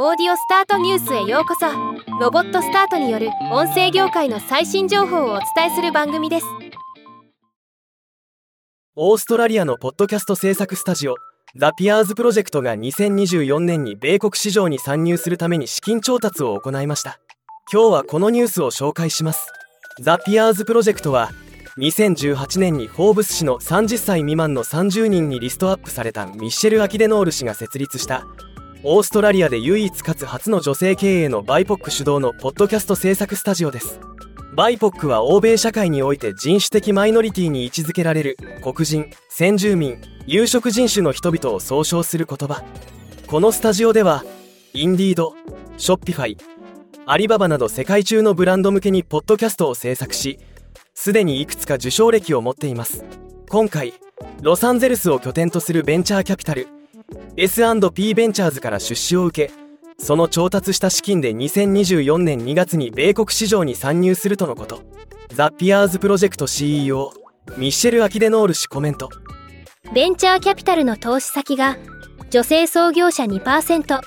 オーディオスタートニュースへようこそ。ロボットスタートによる音声業界の最新情報をお伝えする番組です。オーストラリアのポッドキャスト制作スタジオザ・ピアーズプロジェクトが2024年に米国市場に参入するために資金調達を行いました。今日はこのニュースを紹介します。ザ・ピアーズプロジェクトは2018年にフォーブス誌の30歳未満の30人にリストアップされたミッシェル・アキデノール氏が設立したオーストラリアで唯一かつ初の女性経営のバイポック主導のポッドキャスト制作スタジオです。バイポックは欧米社会において人種的マイノリティに位置づけられる黒人先住民有色人種の人々を総称する言葉。このスタジオではインディードショッピファイアリババなど世界中のブランド向けにポッドキャストを制作しすでにいくつか受賞歴を持っています。今回ロサンゼルスを拠点とするベンチャーキャピタル S&P ベンチャーズから出資を受けその調達した資金で2024年2月に米国市場に参入するとのこと。ザ・ピアーズプロジェクト CEO ミッシェル・アキデノール氏コメント。ベンチャーキャピタルの投資先が女性創業者2%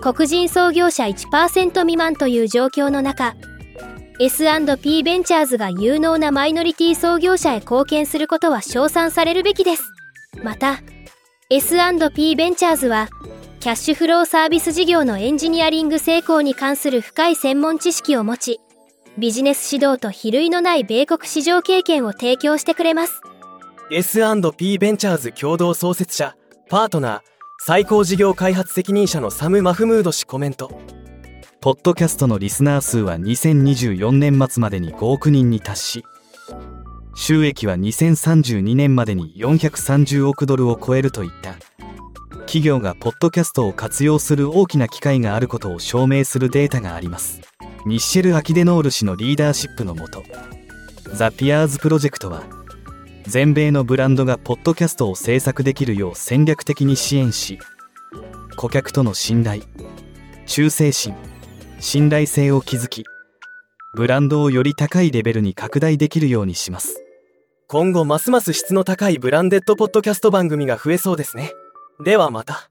黒人創業者1%未満という状況の中 S&P ベンチャーズが有能なマイノリティ創業者へ貢献することは称賛されるべきです。また S&P ベンチャーズはキャッシュフローサービス事業のエンジニアリング成功に関する深い専門知識を持ちビジネス指導と比類のない米国市場経験を提供してくれます。S&P ベンチャーズ共同創設者パートナー最高事業開発責任者のサム・マフムード氏コメント。ポッドキャストのリスナー数は2024年末までに5億人に達し収益は2032年までに430億ドルを超えるといった。企業がポッドキャストを活用する大きな機会があることを証明するデータがあります。ミッシェル・アキデノール氏のリーダーシップのもとザ・ピアーズプロジェクトは全米のブランドがポッドキャストを制作できるよう戦略的に支援し顧客との信頼忠誠心信頼性を築きブランドをより高いレベルに拡大できるようにします。今後ますます質の高いブランデッドポッドキャスト番組が増えそうですね。ではまた。